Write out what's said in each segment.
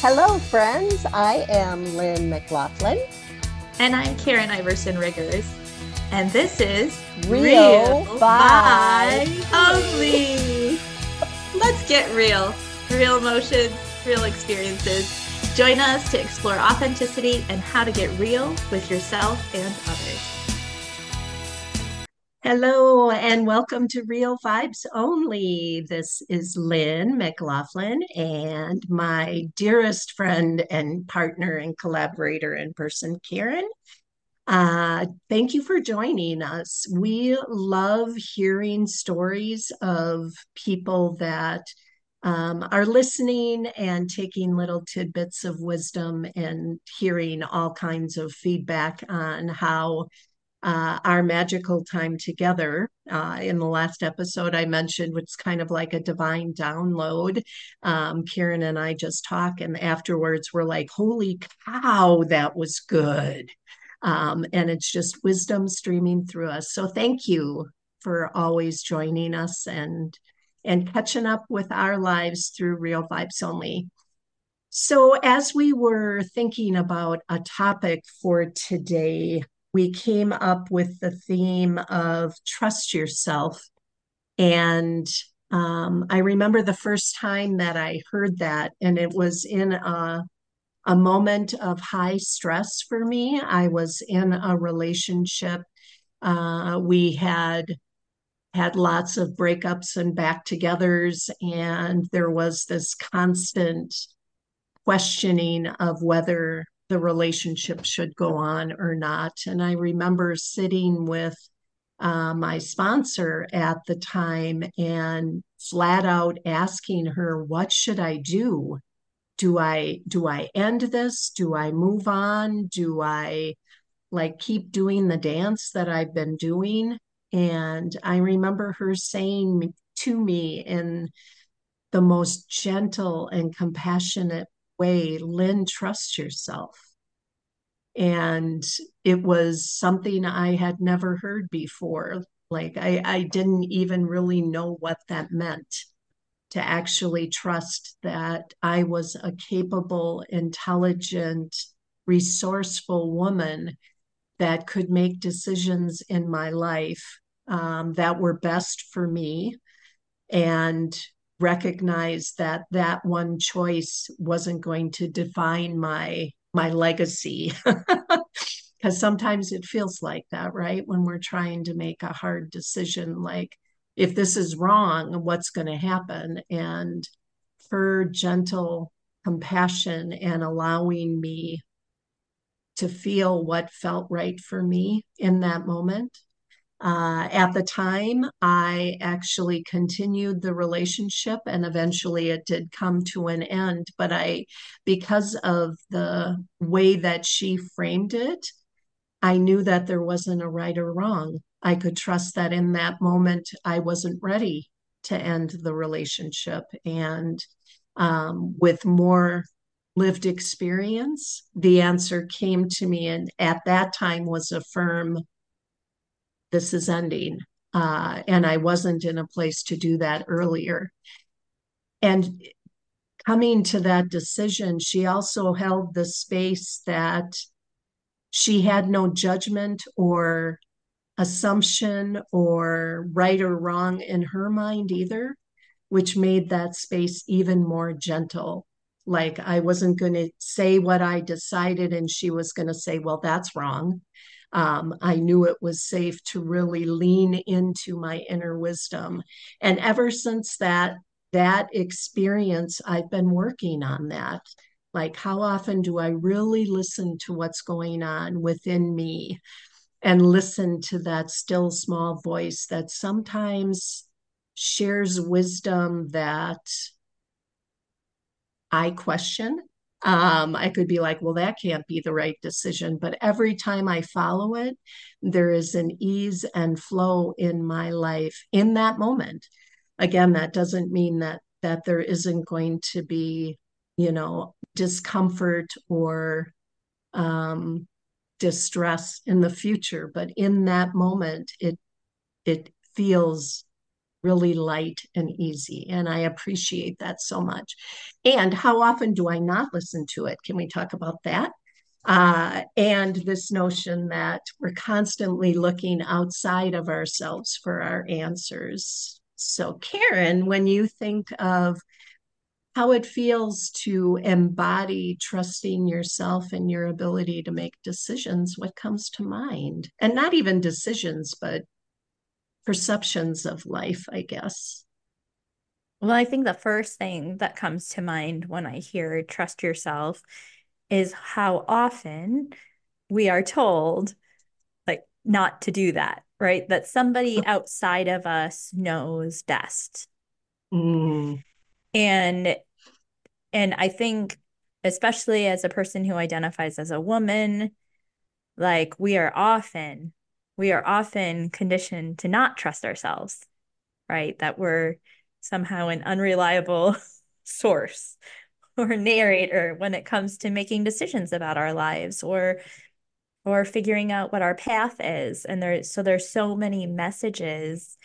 Hello, friends. I am Lynn McLaughlin. And I'm Karen Iverson Riggers. And this is Real, real Vibe Only. Let's get real. Real emotions, real experiences. Join us to explore authenticity and how to get real with yourself and others. Hello and welcome to Real Vibes Only. This is Lynn McLaughlin and my dearest friend and partner and collaborator in person, Karen. Uh, thank you for joining us. We love hearing stories of people that um, are listening and taking little tidbits of wisdom and hearing all kinds of feedback on how uh, our magical time together. Uh, in the last episode, I mentioned it's kind of like a divine download. Um, Karen and I just talk, and afterwards, we're like, holy cow, that was good. Um, and it's just wisdom streaming through us. So thank you for always joining us and and catching up with our lives through real vibes only. So, as we were thinking about a topic for today, we came up with the theme of trust yourself. And um, I remember the first time that I heard that, and it was in a, a moment of high stress for me. I was in a relationship. Uh, we had had lots of breakups and back togethers, and there was this constant questioning of whether the relationship should go on or not. And I remember sitting with uh, my sponsor at the time and flat out asking her, "What should I do? Do I do I end this? Do I move on? Do I like keep doing the dance that I've been doing?" And I remember her saying to me in the most gentle and compassionate way, Lynn, trust yourself. And it was something I had never heard before. Like I, I didn't even really know what that meant to actually trust that I was a capable, intelligent, resourceful woman that could make decisions in my life um, that were best for me and recognize that that one choice wasn't going to define my my legacy. Because sometimes it feels like that right? When we're trying to make a hard decision like if this is wrong what's going to happen? And for gentle compassion and allowing me to feel what felt right for me in that moment uh, at the time, I actually continued the relationship and eventually it did come to an end. But I, because of the way that she framed it, I knew that there wasn't a right or wrong. I could trust that in that moment, I wasn't ready to end the relationship. And um, with more lived experience, the answer came to me, and at that time was a firm this is ending. Uh, and I wasn't in a place to do that earlier. And coming to that decision, she also held the space that she had no judgment or assumption or right or wrong in her mind either, which made that space even more gentle. Like I wasn't going to say what I decided, and she was going to say, Well, that's wrong um, I knew it was safe to really lean into my inner wisdom. And ever since that that experience, I've been working on that. Like, how often do I really listen to what's going on within me and listen to that still small voice that sometimes shares wisdom that I question um, I could be like, well, that can't be the right decision. But every time I follow it, there is an ease and flow in my life in that moment. Again, that doesn't mean that that there isn't going to be, you know, discomfort or um, distress in the future. But in that moment, it it feels really light and easy. And I appreciate that so much. And how often do I not listen to it? Can we talk about that? Uh, and this notion that we're constantly looking outside of ourselves for our answers. So, Karen, when you think of how it feels to embody trusting yourself and your ability to make decisions, what comes to mind? And not even decisions, but perceptions of life, I guess. Well, I think the first thing that comes to mind when I hear trust yourself is how often we are told like not to do that, right? That somebody outside of us knows best. Mm. And and I think especially as a person who identifies as a woman, like we are often we are often conditioned to not trust ourselves, right? That we're somehow an unreliable source or narrator when it comes to making decisions about our lives or or figuring out what our path is and there so there's so many messages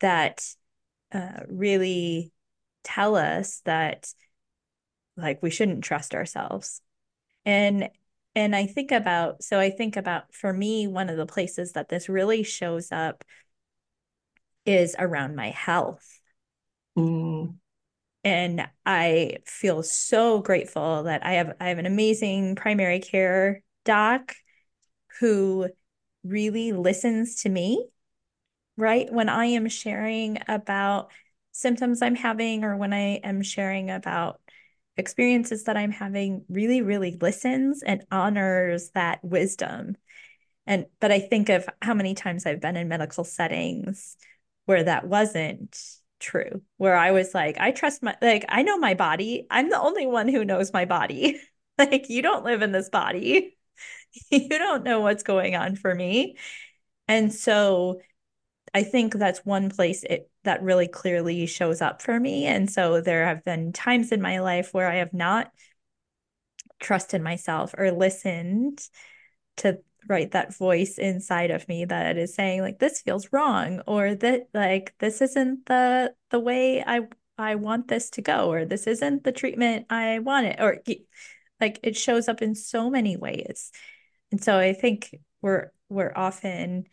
that uh, really tell us that like we shouldn't trust ourselves and and i think about so i think about for me one of the places that this really shows up is around my health mm. and i feel so grateful that i have i have an amazing primary care doc who really listens to me right when i am sharing about symptoms i'm having or when i am sharing about experiences that I'm having really, really listens and honors that wisdom. And, but I think of how many times I've been in medical settings where that wasn't true, where I was like, I trust my, like, I know my body. I'm the only one who knows my body. like, you don't live in this body. you don't know what's going on for me. And so I think that's one place it that really clearly shows up for me. And so there have been times in my life where I have not trusted myself or listened to right that voice inside of me that is saying like this feels wrong or that like this isn't the the way I I want this to go or this isn't the treatment I want it or like it shows up in so many ways. And so I think we're we're often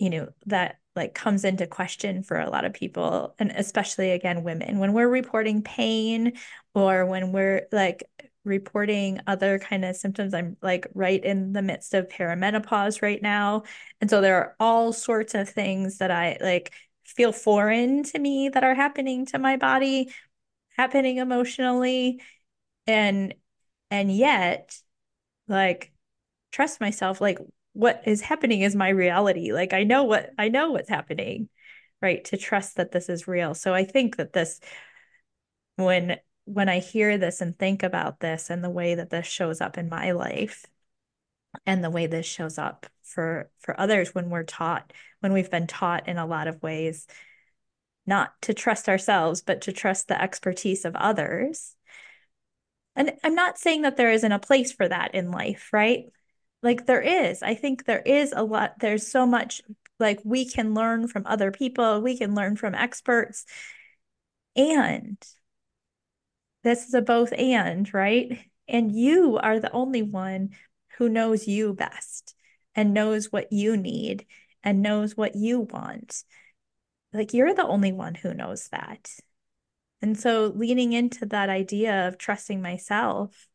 you know that like comes into question for a lot of people and especially again women. When we're reporting pain or when we're like reporting other kind of symptoms i'm like right in the midst of perimenopause right now. And so there are all sorts of things that i like feel foreign to me that are happening to my body happening emotionally. And and yet like trust myself like what is happening is my reality. Like I know what I know what's happening, right? To trust that this is real. So I think that this when when I hear this and think about this and the way that this shows up in my life and the way this shows up for for others when we're taught when we've been taught in a lot of ways not to trust ourselves but to trust the expertise of others and i'm not saying that there isn't a place for that in life right like there is. I think there is a lot there's so much like we can learn from other people we can learn from experts and this is a both and right? And you are the only one who knows you best and knows what you need and knows what you want. Like you're the only one who knows that. And so leaning into that idea of trusting myself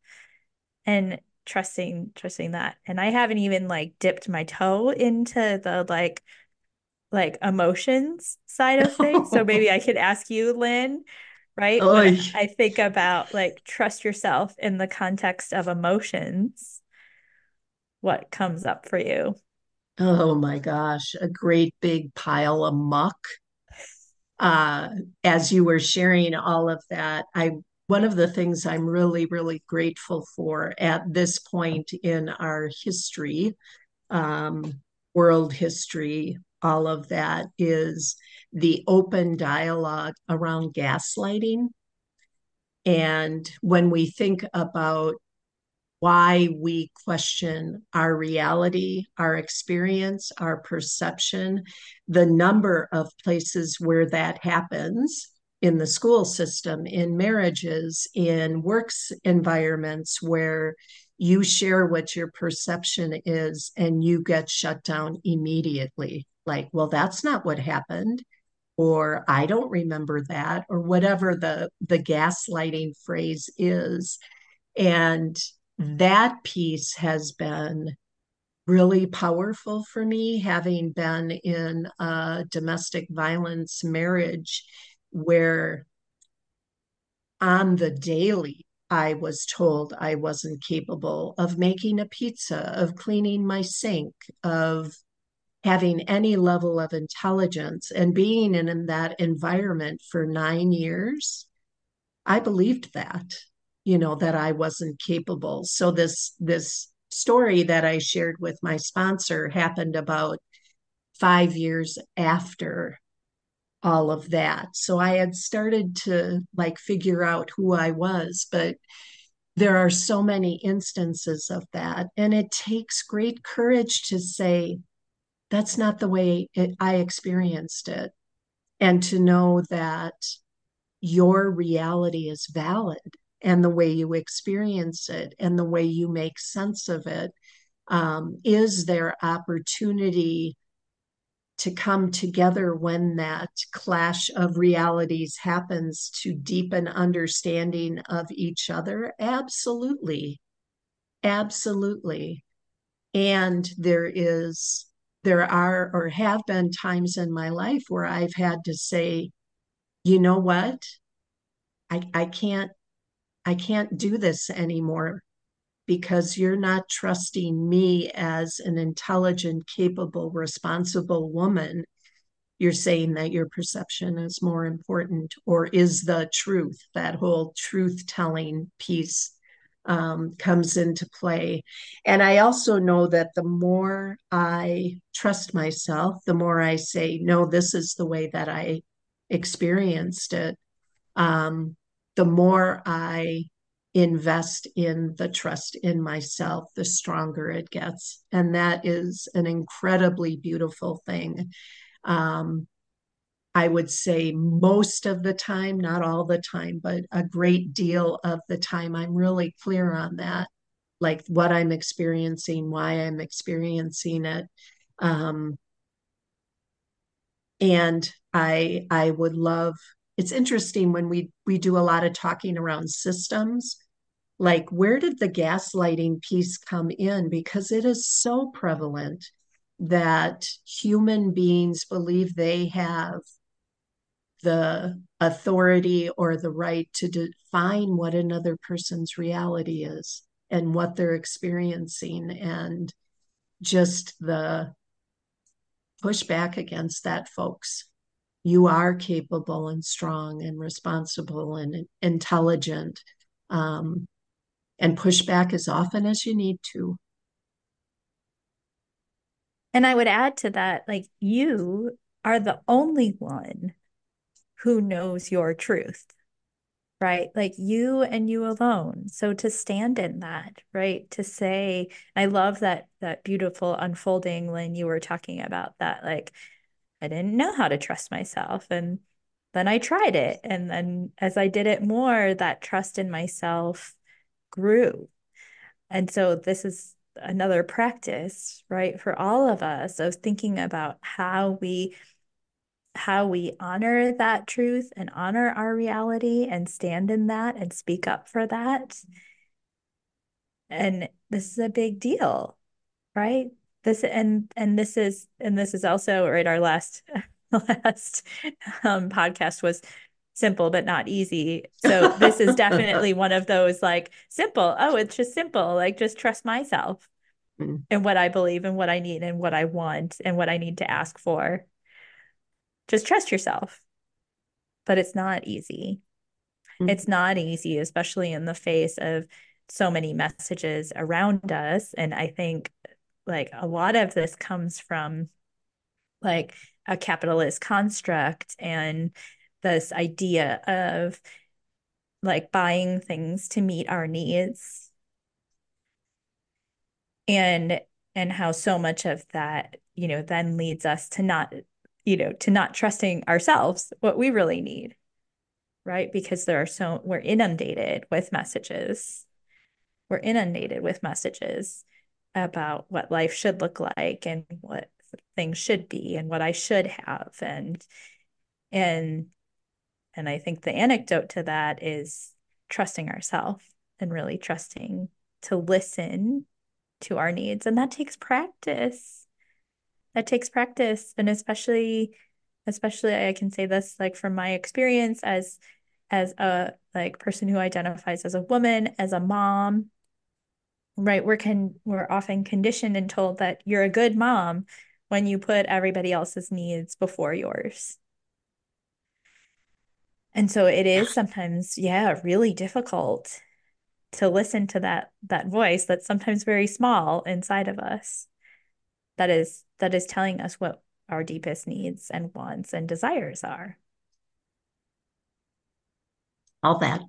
and trusting trusting that. And i haven't even like dipped my toe into the like like emotions side of things. So maybe i could ask you lynn right when i think about like trust yourself in the context of emotions. What comes up for you? Oh my gosh a great big pile of muck. Uh, as you were sharing all of that i one of the things I'm really, really grateful for at this point in our history, um, world history, all of that is the open dialogue around gaslighting. And when we think about why we question our reality, our experience, our perception, the number of places where that happens in the school system, in marriages, in works environments where you share what your perception is and you get shut down immediately. Like, well, that's not what happened or I don't remember that, or whatever the, the gaslighting phrase is. And that piece has been really powerful for me, having been in a domestic violence marriage where on the daily, I was told I wasn't capable of making a pizza, of cleaning my sink, of having any level of intelligence and being in, that environment for nine years, I believed that, you know, that I wasn't capable. So this this story that I shared with my sponsor happened about five years after all of that. So I had started to like figure out who I was, but there are so many instances of that. And it takes great courage to say, that's not the way it, I experienced it. And to know that your reality is valid and the way you experience it and the way you make sense of it um, is there opportunity to come together when that clash of realities happens to deepen understanding of each other? Absolutely. Absolutely. And there is there are or have been times in my life where I've had to say, you know what? I, I can't I can't do this anymore because you're not trusting me as an intelligent, capable, responsible woman. You're saying that your perception is more important or is the truth, that whole truth telling piece um, comes into play. And I also know that the more I trust myself, the more I say, no, this is the way that I experienced it, um, the more I invest in the trust in myself, the stronger it gets. And that is an incredibly beautiful thing. Um, I would say most of the time, not all the time, but a great deal of the time, I'm really clear on that, like what I'm experiencing, why I'm experiencing it. Um, and I I would love. It's interesting when we we do a lot of talking around systems. Like, where did the gaslighting piece come in? Because it is so prevalent that human beings believe they have the authority or the right to define what another person's reality is and what they're experiencing and just the pushback against that folks you are capable and strong and responsible and intelligent um, and push back as often as you need to and i would add to that like you are the only one who knows your truth, right? Like you and you alone. So to stand in that, right? To say, I love that that beautiful unfolding, when you were talking about that. Like, I didn't know how to trust myself. And then I tried it. And then as I did it more, that trust in myself grew. And so this is another practice, right, for all of us of thinking about how we how we honor that truth and honor our reality and stand in that and speak up for that. And this is a big deal, right? This and and this is and this is also right. Our last last um, podcast was simple but not easy. So this is definitely one of those like simple. Oh, it's just simple. Like just trust myself mm-hmm. and what I believe and what I need and what I want and what I need to ask for just trust yourself. But it's not easy. Mm-hmm. It's not easy, especially in the face of so many messages around us. And I think like a lot of this comes from like a capitalist construct and this idea of like buying things to meet our needs. And and how so much of that you know then leads us to not you know to not trusting ourselves what we really need right? Because there are so we're inundated with messages. We're inundated with messages about what life should look like and what things should be and what I should have and and and I think the anecdote to that is trusting ourselves and really trusting to listen to our needs. And that takes practice. That takes practice. And especially especially I can say this like from my experience as as a like person who identifies as a woman as a mom right? We're can we're often conditioned and told that you're a good mom when you put everybody else's needs before yours and so it is sometimes yeah really difficult to listen to that that voice that's sometimes very small inside of us that is that is telling us what our deepest needs and wants and desires are. All that.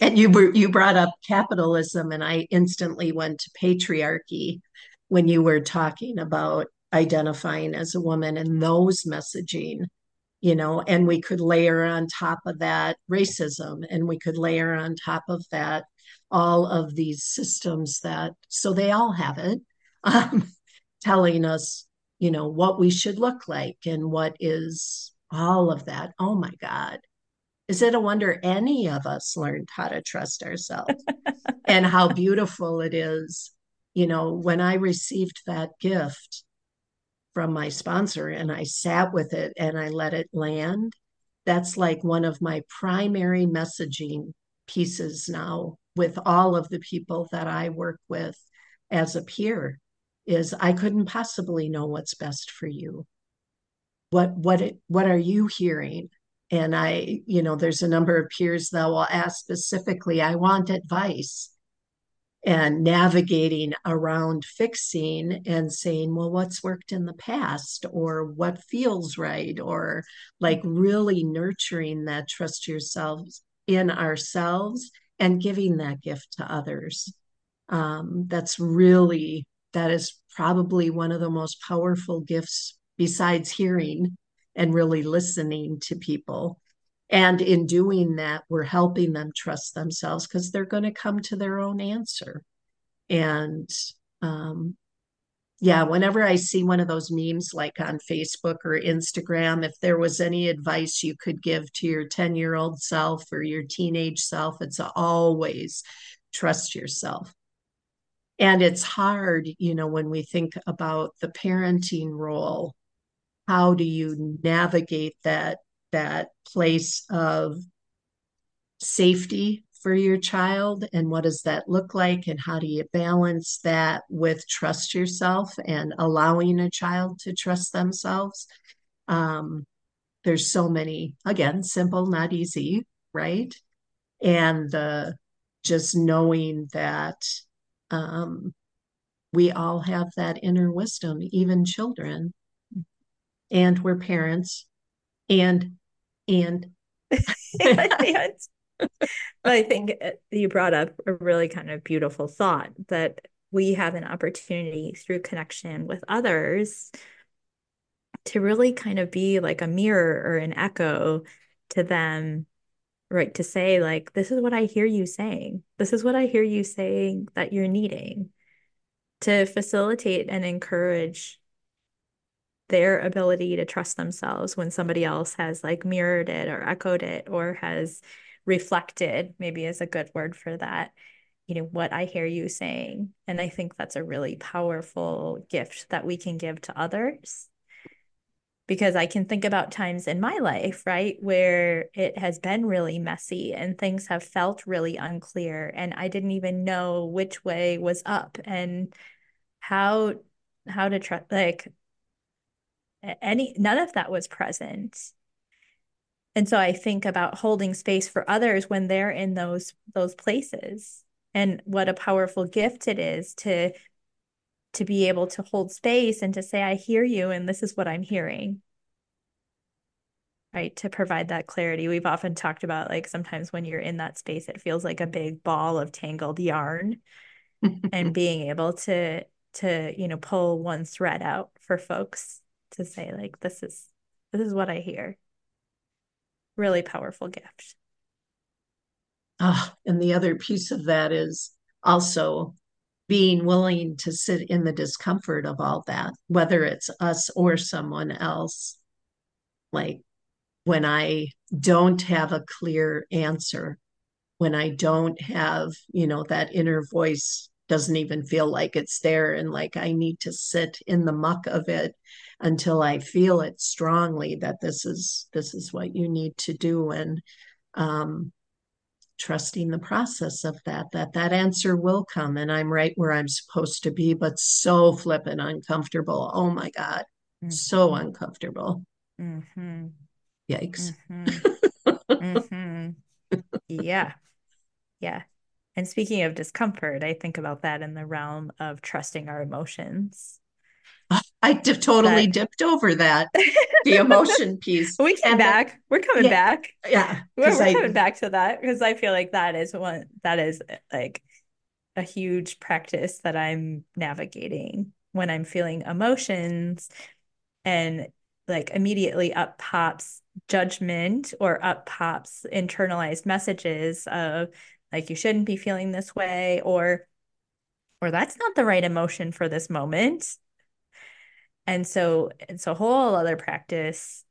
And you were you brought up capitalism and i instantly went to patriarchy when you were talking about identifying as a woman and those messaging you know and we could layer on top of that racism and we could layer on top of that all of these systems that so they all have it um, telling us you know what we should look like and what is all of that oh my god is it a wonder any of us learned how to trust ourselves and how beautiful it is? You know, when I received that gift from my sponsor and I sat with it and I let it land, that's like one of my primary messaging pieces now with all of the people that I work with as a peer is I couldn't possibly know what's best for you. What what it, what are you hearing? and I, you know, there's a number of peers that will ask specifically, I want advice and navigating around fixing and saying, well, what's worked in the past or what feels right, or like really nurturing that trust yourselves in ourselves and giving that gift to others. Um, that's really, that is probably one of the most powerful gifts besides hearing and really listening to people. And in doing that, we're helping them trust themselves because they're going to come to their own answer. And um, yeah, whenever I see one of those memes like on Facebook or Instagram, if there was any advice you could give to your 10 year old self or your teenage self, it's always trust yourself. And it's hard, you know, when we think about the parenting role how do you navigate that that place of safety for your child and what does that look like and how do you balance that with trust yourself and allowing a child to trust themselves? Um, there's so many again simple not easy right? And the just knowing that um, we all have that inner wisdom even children and we're parents and and and I think uh, you brought up a really kind of beautiful thought that we have an opportunity through connection with others to really kind of be like a mirror or an echo to them right? To say like this is what i hear you saying. This is what i hear you saying that you're needing. To facilitate and encourage their ability to trust themselves when somebody else has like mirrored it or echoed it or has reflected, maybe is a good word for that, you know, what I hear you saying. And I think that's a really powerful gift that we can give to others. Because I can think about times in my life, right, where it has been really messy and things have felt really unclear. And I didn't even know which way was up and how how to trust like any none of that was present. And so i think about holding space for others when they're in those those places and what a powerful gift it is to to be able to hold space and to say i hear you and this is what i'm hearing. Right? To provide that clarity. We've often talked about like sometimes when you're in that space it feels like a big ball of tangled yarn and being able to to you know pull one thread out for folks to say like this is this is what I hear. Really powerful gift. Oh, and the other piece of that is also being willing to sit in the discomfort of all that, whether it's us or someone else. Like when I don't have a clear answer, when I don't have, you know, that inner voice doesn't even feel like it's there and like I need to sit in the muck of it until I feel it strongly that this is this is what you need to do and um trusting the process of that that that answer will come and i'm right where i'm supposed to be but so flippin' uncomfortable oh my god mm-hmm. so uncomfortable mm-hmm. yikes mm-hmm. mm-hmm. yeah yeah and speaking of discomfort i think about that in the realm of trusting our emotions I totally that... dipped over that the emotion piece. We came and back. We're coming yeah, back. Yeah, we're, we're I, coming back to that because I feel like that is one that is eh, like a huge practice that I'm navigating when I'm feeling emotions and like immediately up pops judgment or up pops internalized messages of like you shouldn't be feeling this way or or that's not the right emotion for this moment. And so it's a whole other practice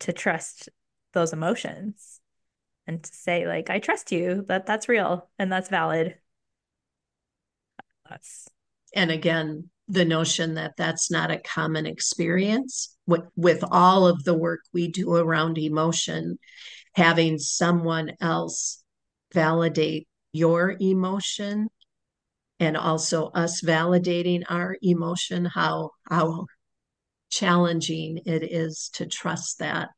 to trust those emotions and to say like i trust you that that's real and that's valid. That's and again the notion that that's not a common experience with, with all of the work we do around emotion having someone else validate your emotion and also us validating our emotion how how challenging it is to trust that.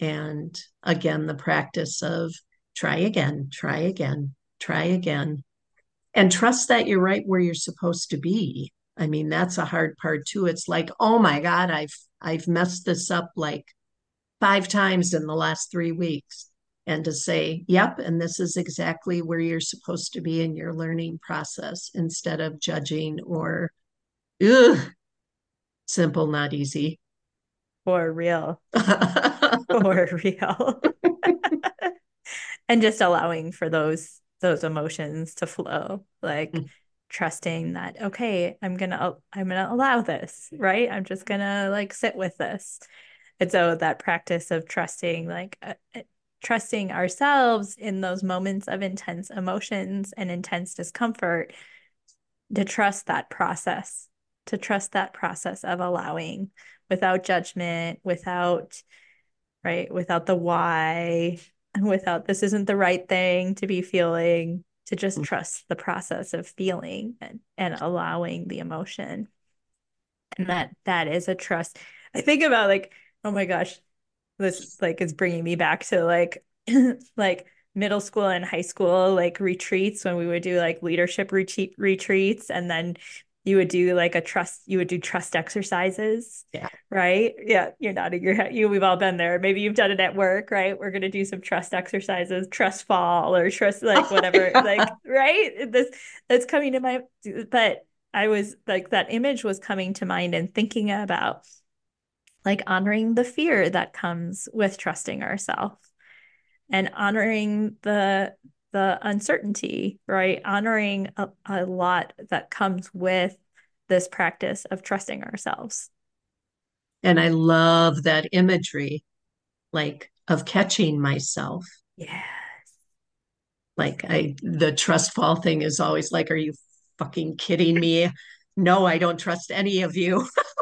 And again the practice of try again try again try again and trust that you're right where you're supposed to be. I mean that's a hard part too. It's like oh my god i've i've messed this up like five times in the last 3 weeks and to say, yep, and this is exactly where you're supposed to be in your learning process instead of judging or, ugh, simple, not easy. For real. for real. and just allowing for those those emotions to flow like mm. trusting that okay i'm gonna i'm gonna allow this right i'm just gonna like sit with this and so that practice of trusting like uh, trusting ourselves in those moments of intense emotions and intense discomfort to trust that process to trust that process of allowing without judgment without right without the why without this isn't the right thing to be feeling to just mm-hmm. trust the process of feeling and, and allowing the emotion and that that is a trust i think about like oh my gosh this like is bringing me back to like like middle school and high school like retreats when we would do like leadership retreat retreats and then you would do like a trust you would do trust exercises yeah. right? Yeah you're nodding your head. You we've all been there. Maybe you've done it at work right? We're going to do some trust exercises trust fall or trust like whatever like right? This that's coming to my but i was like that image was coming to mind and thinking about like honoring the fear that comes with trusting ourselves and honoring the the uncertainty right? Honoring a, a lot that comes with this practice of trusting ourselves. And i love that imagery like of catching myself. Yes. Like i the trust fall thing is always like are you fucking kidding me? No i don't trust any of you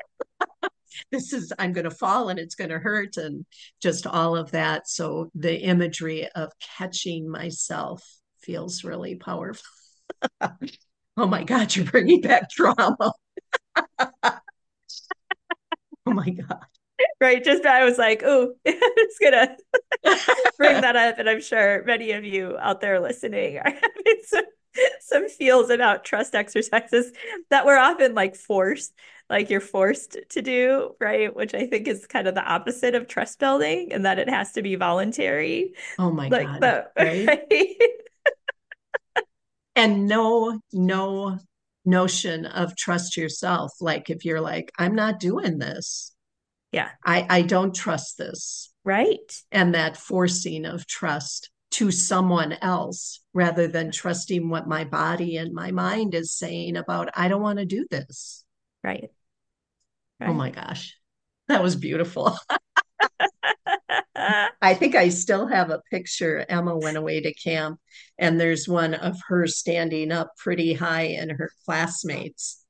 this is i'm going to fall and it's going to hurt and just all of that. So the imagery of catching myself feels really powerful. Oh my god you're bringing back trauma. Oh my god. Right just i was like oh it's gonna bring that up and i'm sure many of you out there listening are having some some feels about trust exercises that were often like forced like you're forced to do, right? Which I think is kind of the opposite of trust building and that it has to be voluntary. Oh my like God. The, right? right? and no no notion of trust yourself like if you're like i'm not doing this yeah i i don't trust this right and that forcing of trust to someone else rather than trusting what my body and my mind is saying about i don't want to do this right, right. oh my gosh that was beautiful I think I still have a picture. Emma went away to camp, and there's one of her standing up pretty high in her classmates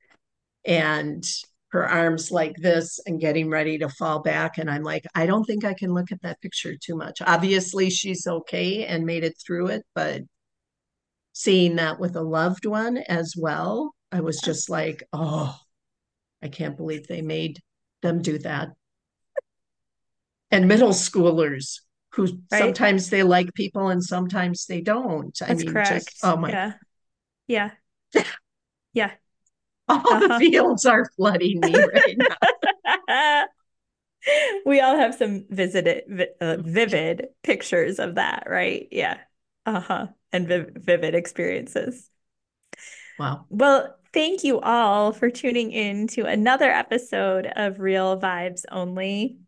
and her arms like this and getting ready to fall back. And I'm like, I don't think I can look at that picture too much. Obviously, she's okay and made it through it, but seeing that with a loved one as well, I was just like, oh, I can't believe they made them do that and middle schoolers who right? sometimes they like people and sometimes they don't. That's I mean, correct. just oh my, yeah, yeah, yeah. All uh-huh. the fields are flooding me right now. we all have some visited, uh, vivid pictures of that, right? Yeah. Uh huh. And viv- vivid experiences. Wow. Well, thank you all for tuning in to another episode of Real Vibes Only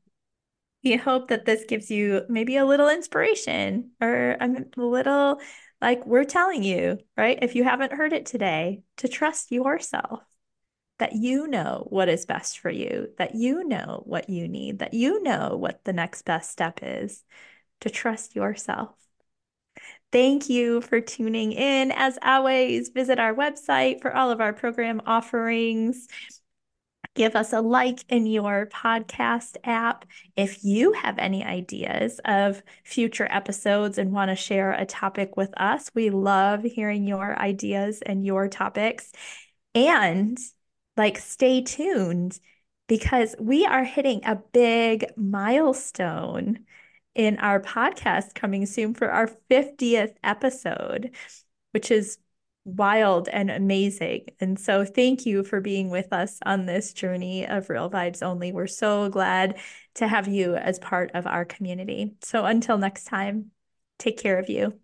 we hope that this gives you maybe a little inspiration or a little, like we're telling you, right? If you haven't heard it today, to trust yourself, that you know what is best for you, that you know what you need, that you know what the next best step is, to trust yourself. Thank you for tuning in. As always, visit our website for all of our program offerings give us a like in your podcast app. If you have any ideas of future episodes and want to share a topic with us, we love hearing your ideas and your topics. And like, stay tuned because we are hitting a big milestone in our podcast coming soon for our 50th episode, which is wild and amazing. And so thank you for being with us on this journey of Real Vibes Only. We're so glad to have you as part of our community. So until next time, take care of you.